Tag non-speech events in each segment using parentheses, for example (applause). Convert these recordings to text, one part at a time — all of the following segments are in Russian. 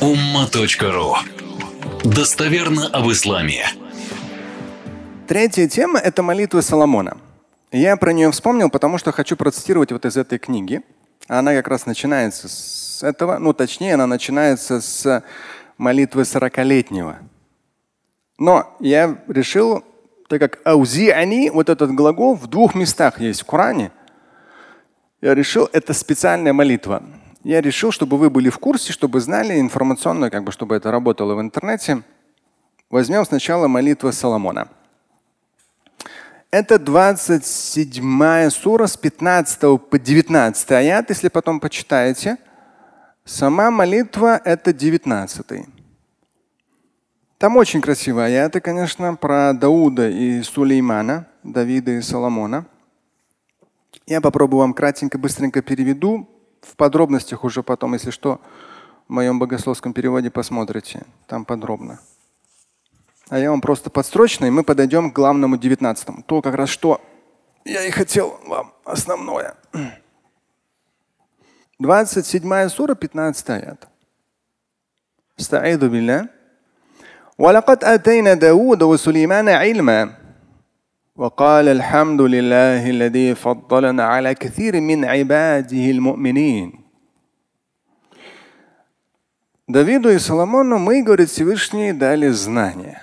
umma.ru Достоверно об исламе. Третья тема – это молитва Соломона. Я про нее вспомнил, потому что хочу процитировать вот из этой книги. Она как раз начинается с этого, ну точнее, она начинается с молитвы 40-летнего. Но я решил, так как аузи они, вот этот глагол в двух местах есть в Коране, я решил, это специальная молитва. Я решил, чтобы вы были в курсе, чтобы знали информационно, как бы, чтобы это работало в интернете. Возьмем сначала молитву Соломона. Это 27 сура с 15 по 19 аят, если потом почитаете. Сама молитва это 19. Там очень красивые аяты, конечно, про Дауда и Сулеймана, Давида и Соломона. Я попробую вам кратенько, быстренько переведу В подробностях уже потом, если что, в моем богословском переводе посмотрите. Там подробно. А я вам просто подстрочно, и мы подойдем к главному 19. То как раз что я и хотел вам основное. 27 сура, 15 аят. ولقد آتينا داود وسليمان علما وقال الحمد لله الذي فضلنا على كثير من عباده المؤمنين Давиду и Соломону мы, говорит Всевышний, дали знания.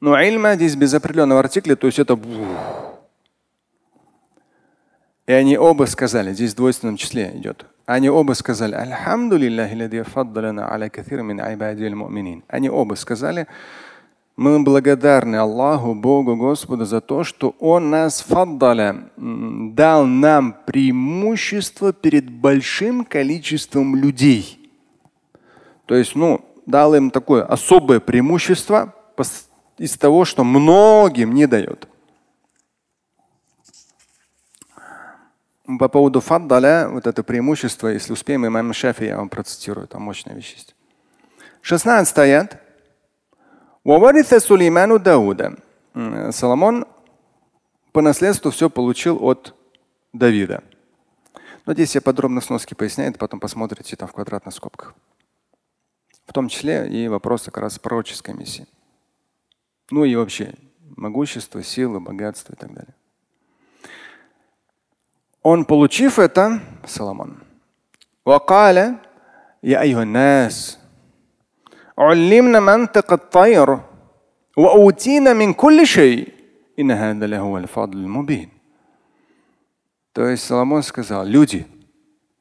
Но ильма здесь без определенного артикля, то есть это и они оба сказали, здесь в двойственном числе идет. Они оба сказали, Они оба сказали, мы благодарны Аллаху, Богу, Господу за то, что Он нас фаддаля, дал нам преимущество перед большим количеством людей. То есть, ну, дал им такое особое преимущество из того, что многим не дает. По поводу фаддаля, вот это преимущество, если успеем, имам Шафи, я вам процитирую, там мощная вещь есть. 16 аят. وورث سليمان Дауда. Соломон по наследству все получил от Давида. Но здесь я подробно в сноске поясняю, потом посмотрите там в квадратных скобках. В том числе и вопросы как раз пророческой миссии. Ну и вообще могущество, сила, богатство и так далее. Он, получив это, Соломон, وقال يا أيها الناس علمنا منطق الطير وأوتينا من كل شيء إن هذا لهو الفضل المبين. То есть Соломон сказал, люди,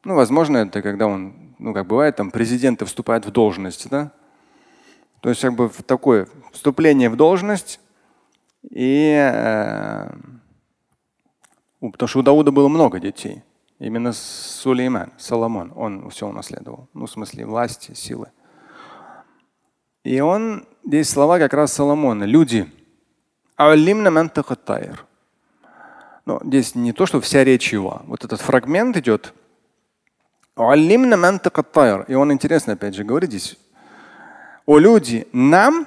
ну, возможно, это когда он, ну, как бывает, там президенты вступают в должность, да? То есть, как бы в такое вступление в должность и э, потому что у Дауда было много детей. Именно Сулейман, Соломон, он все унаследовал. Ну, в смысле власти, силы. И он, здесь слова как раз Соломона. Люди. Ну, здесь не то, что вся речь его. Вот этот фрагмент идет. И он интересно, опять же, говорит здесь. О люди, нам,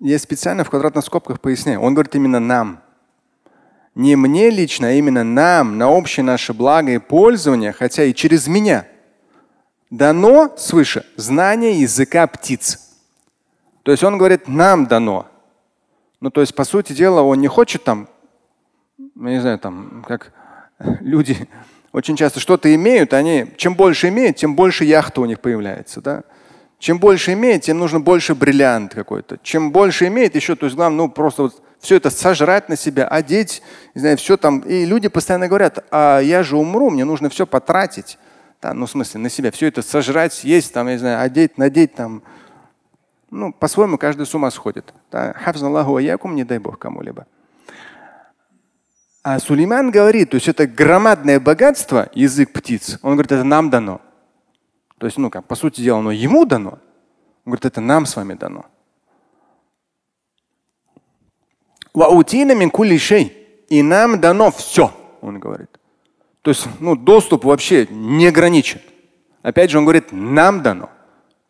я специально в квадратных скобках поясняю. Он говорит именно нам. Не мне лично, а именно нам, на общее наше благо и пользование, хотя и через меня, дано свыше знание языка птиц. То есть он говорит, нам дано. Ну, то есть, по сути дела, он не хочет там, я не знаю, там, как люди очень часто что-то имеют, они чем больше имеют, тем больше яхта у них появляется. Да? Чем больше имеет, тем нужно больше бриллиант какой-то. Чем больше имеет, еще, то есть главное, ну просто вот все это сожрать на себя, одеть, не знаю, все там. И люди постоянно говорят, а я же умру, мне нужно все потратить. Да, ну, в смысле, на себя все это сожрать, съесть, там, я не знаю, одеть, надеть там, ну, по-своему каждый с ума сходит. Да? не дай бог кому-либо. А Сулейман говорит, то есть это громадное богатство, язык птиц, он говорит, это нам дано. То есть, ну как, по сути дела, оно ему дано. Он говорит, это нам с вами дано. И нам дано все, он говорит. То есть ну, доступ вообще не ограничен. Опять же, он говорит, нам дано.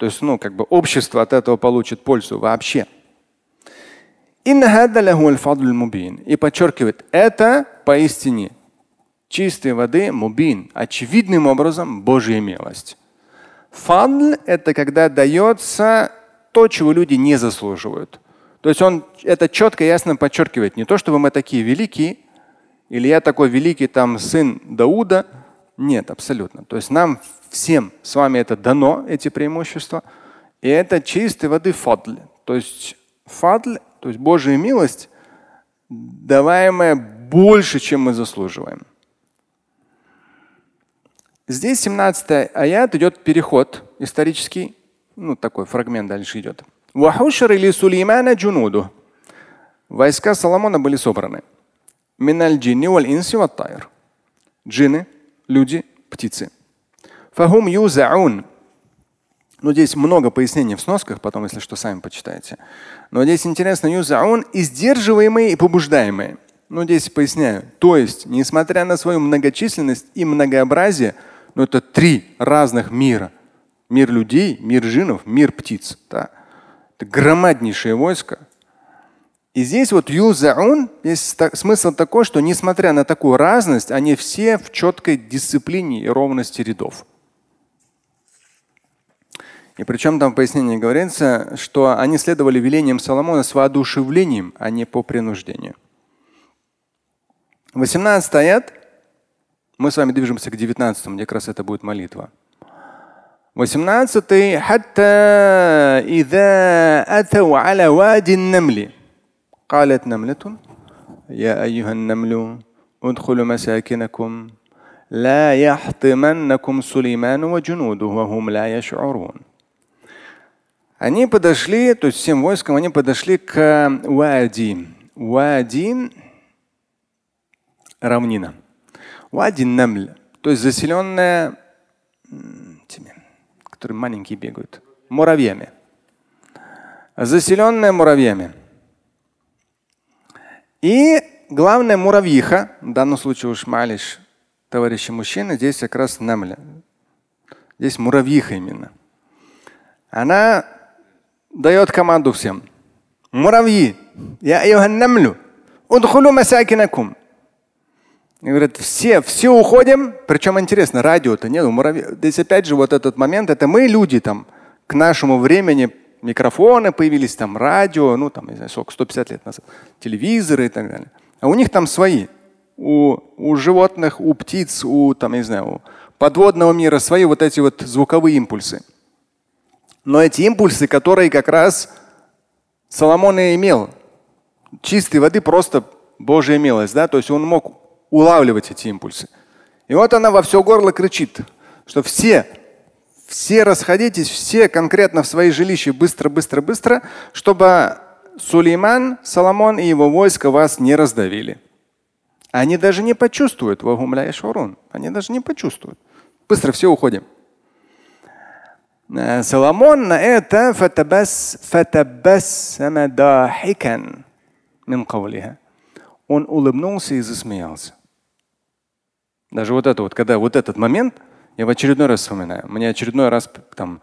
То есть, ну, как бы общество от этого получит пользу вообще. И подчеркивает, это поистине чистой воды мубин, очевидным образом Божья милость. Фадл – это когда дается то, чего люди не заслуживают. То есть он это четко и ясно подчеркивает. Не то, чтобы мы такие великие, или я такой великий там сын Дауда. Нет, абсолютно. То есть нам всем с вами это дано, эти преимущества. И это чистой воды фадль. То есть фадль, то есть Божья милость, даваемая больше, чем мы заслуживаем. Здесь 17 аят идет переход исторический, ну такой фрагмент дальше идет. Войска Соломона были собраны. Миналь джинни валь инси. Джинны, люди, птицы. Фахум юзаун. Ну, здесь много пояснений в сносках, потом, если что, сами почитайте. Но здесь интересно, юзаун – издерживаемые и побуждаемые. Ну, здесь поясняю. То есть, несмотря на свою многочисленность и многообразие, ну, это три разных мира. Мир людей, мир джинов, мир птиц. Да? Это громаднейшее войско. И здесь вот юзаун есть смысл такой, что несмотря на такую разность, они все в четкой дисциплине и ровности рядов. И причем там в пояснении говорится, что они следовали велениям Соломона с воодушевлением, а не по принуждению. 18 аят. Мы с вами движемся к 19, где как раз это будет молитва. 18. حتى إذا أتوا على وادي النمل قالت نملة يا أيها النمل ادخلوا مساكنكم لا يحطمنكم سليمان وجنوده وهم لا يشعرون Они подошли, то есть всем войском, они подошли к Вади. Вади – равнина. Вади Намль, то есть заселенная теми, которые маленькие бегают, муравьями. Заселенная муравьями. И главная муравьиха, в данном случае уж малиш, товарищи мужчины, здесь как раз намля. Здесь муравьиха именно. Она дает команду всем. Муравьи, я намлю, удхулу масакинакум. И говорят, все, все уходим. Причем интересно, радио-то нет. Муравьи. Здесь опять же вот этот момент, это мы люди там к нашему времени микрофоны появились, там радио, ну там, не знаю, сколько, 150 лет назад, телевизоры и так далее. А у них там свои. У, у животных, у птиц, у, там, не знаю, у подводного мира свои вот эти вот звуковые импульсы. Но эти импульсы, которые как раз Соломон и имел, чистой воды просто Божья милость, да, то есть он мог улавливать эти импульсы. И вот она во все горло кричит, что все, все расходитесь, все конкретно в свои жилища быстро, быстро, быстро, чтобы Сулейман, Соломон и его войско вас не раздавили. Они даже не почувствуют, они даже не почувствуют. Быстро все уходим. Э, Соломон на это Он улыбнулся и засмеялся. Даже вот это вот, когда вот этот момент, я в очередной раз вспоминаю. Мне очередной раз там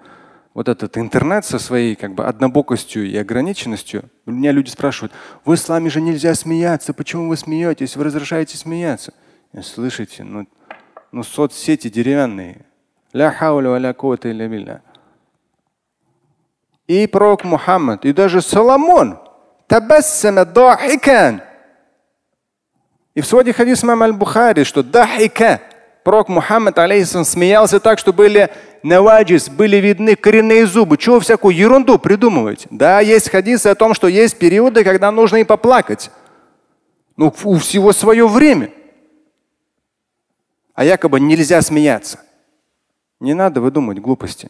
вот этот интернет со своей как бы однобокостью и ограниченностью. Меня люди спрашивают, вы с вами же нельзя смеяться, почему вы смеетесь, вы разрешаете смеяться? И слышите, ну, ну соцсети деревянные. Ля хауля ля И пророк Мухаммад, и даже Соломон. И в своде хадис имам аль-Бухари, что дахика, пророк Мухаммад алейхиссалам смеялся так, что были наваджис, были видны коренные зубы. Чего всякую ерунду придумывать? Да, есть хадисы о том, что есть периоды, когда нужно и поплакать. Ну, у всего свое время. А якобы нельзя смеяться. Не надо выдумывать глупости.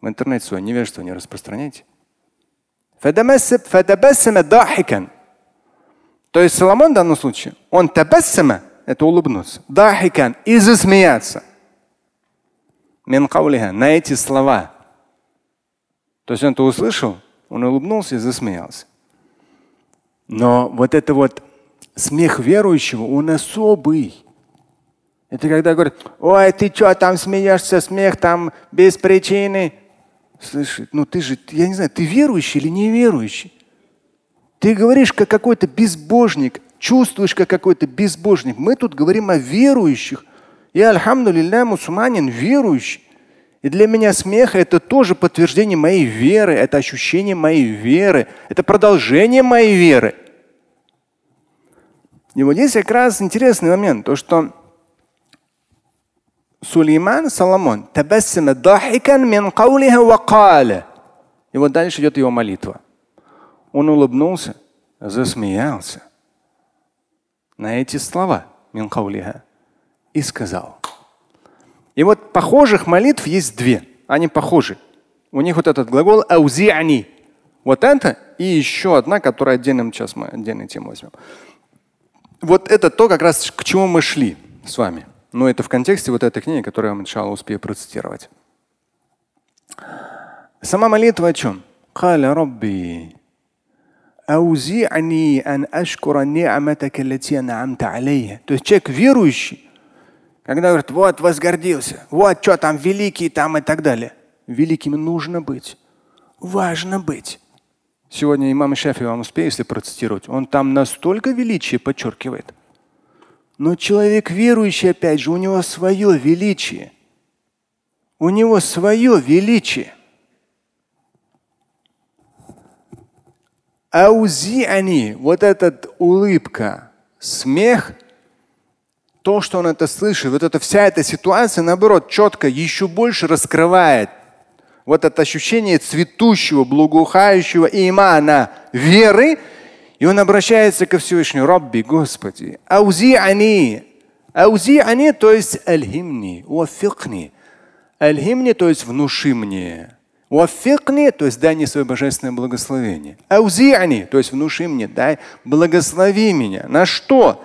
В интернете свое невежество не распространяйте. То есть Соломон в данном случае, он табассама, это улыбнуться, дахикан, и засмеяться. На эти слова. То есть он это услышал, он улыбнулся и засмеялся. Но вот это вот смех верующего, он особый. Это когда говорят, ой, ты что там смеешься, смех там без причины. Слышит, ну ты же, я не знаю, ты верующий или неверующий? Ты говоришь как какой-то безбожник, чувствуешь как какой-то безбожник. Мы тут говорим о верующих. Я, альхамдулилля, мусульманин верующий. И для меня смех это тоже подтверждение моей веры, это ощущение моей веры, это продолжение моей веры. И вот здесь как раз интересный момент, то что Сулейман Соломон и вот дальше идет его молитва. Он улыбнулся, засмеялся на эти слова Минхаулиха и сказал. И вот похожих молитв есть две. Они похожи. У них вот этот глагол аузиани. Вот это и еще одна, которая отдельным сейчас мы отдельной тему возьмем. Вот это то, как раз к чему мы шли с вами. Но это в контексте вот этой книги, которую я вам, иншалла, успею процитировать. Сама молитва о чем? Халя Робби. أوزعني أن أشكر نعمتك التي أنعمت علي. То есть человек верующий, когда говорит, вот возгордился, вот что там великий там и так далее. Великим нужно быть, важно быть. Сегодня имам Шафи вам успею, если процитировать, он там настолько величие подчеркивает. Но человек верующий, опять же, у него свое величие. У него свое величие. Аузи они, вот эта улыбка, смех, то, что он это слышит, вот эта вся эта ситуация, наоборот, четко еще больше раскрывает вот это ощущение цветущего, благоухающего имана, веры, и он обращается ко Всевышнему, Рабби, Господи, аузи ани, аузи ани, то есть альхимни, уафикни. Альхимни, то есть внуши мне. Уафикни, то есть дай мне свое божественное благословение. Аузи'ани, то есть внуши мне, дай, благослови меня. На что?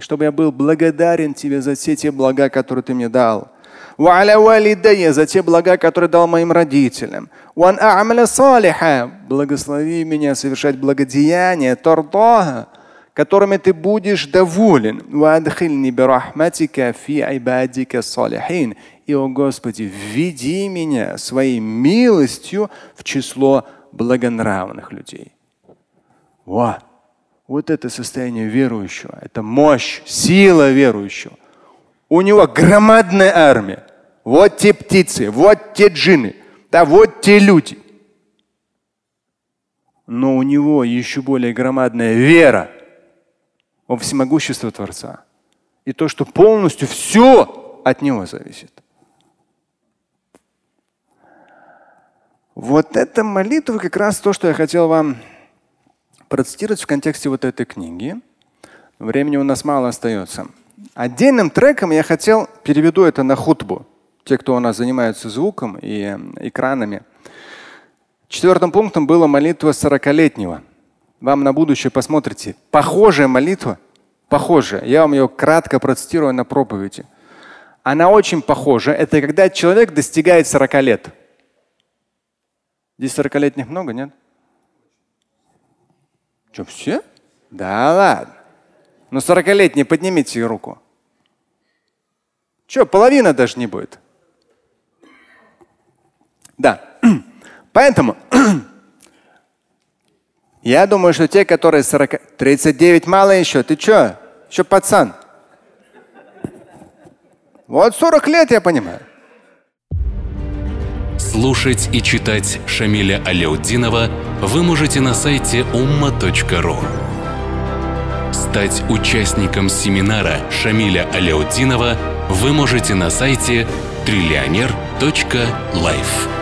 Чтобы я был благодарен тебе за все те блага, которые ты мне дал за те блага, которые дал моим родителям. Благослови меня совершать благодеяния, тордаха, которыми ты будешь доволен. И, о Господи, введи меня своей милостью в число благонравных людей. Ва! Вот это состояние верующего, это мощь, сила верующего. У него громадная армия. Вот те птицы, вот те джины, да вот те люди. Но у него еще более громадная вера во всемогущество Творца. И то, что полностью все от него зависит. Вот эта молитва как раз то, что я хотел вам процитировать в контексте вот этой книги. Времени у нас мало остается. Отдельным треком я хотел, переведу это на хутбу те, кто у нас занимается звуком и экранами. Четвертым пунктом была молитва сорокалетнего. Вам на будущее посмотрите. Похожая молитва, похожая. Я вам ее кратко процитирую на проповеди. Она очень похожа. Это когда человек достигает 40 лет. Здесь 40-летних много, нет? Что, все? Да ладно. Ну 40-летний, поднимите руку. Что, половина даже не будет. Да. (clears throat) Поэтому (clears throat) я думаю, что те, которые 40... 39 мало еще. Ты что? Еще пацан. Вот 40 лет, я понимаю. Слушать и читать Шамиля Аляутдинова вы можете на сайте umma.ru. Стать участником семинара Шамиля Аляутдинова вы можете на сайте триллионер.life.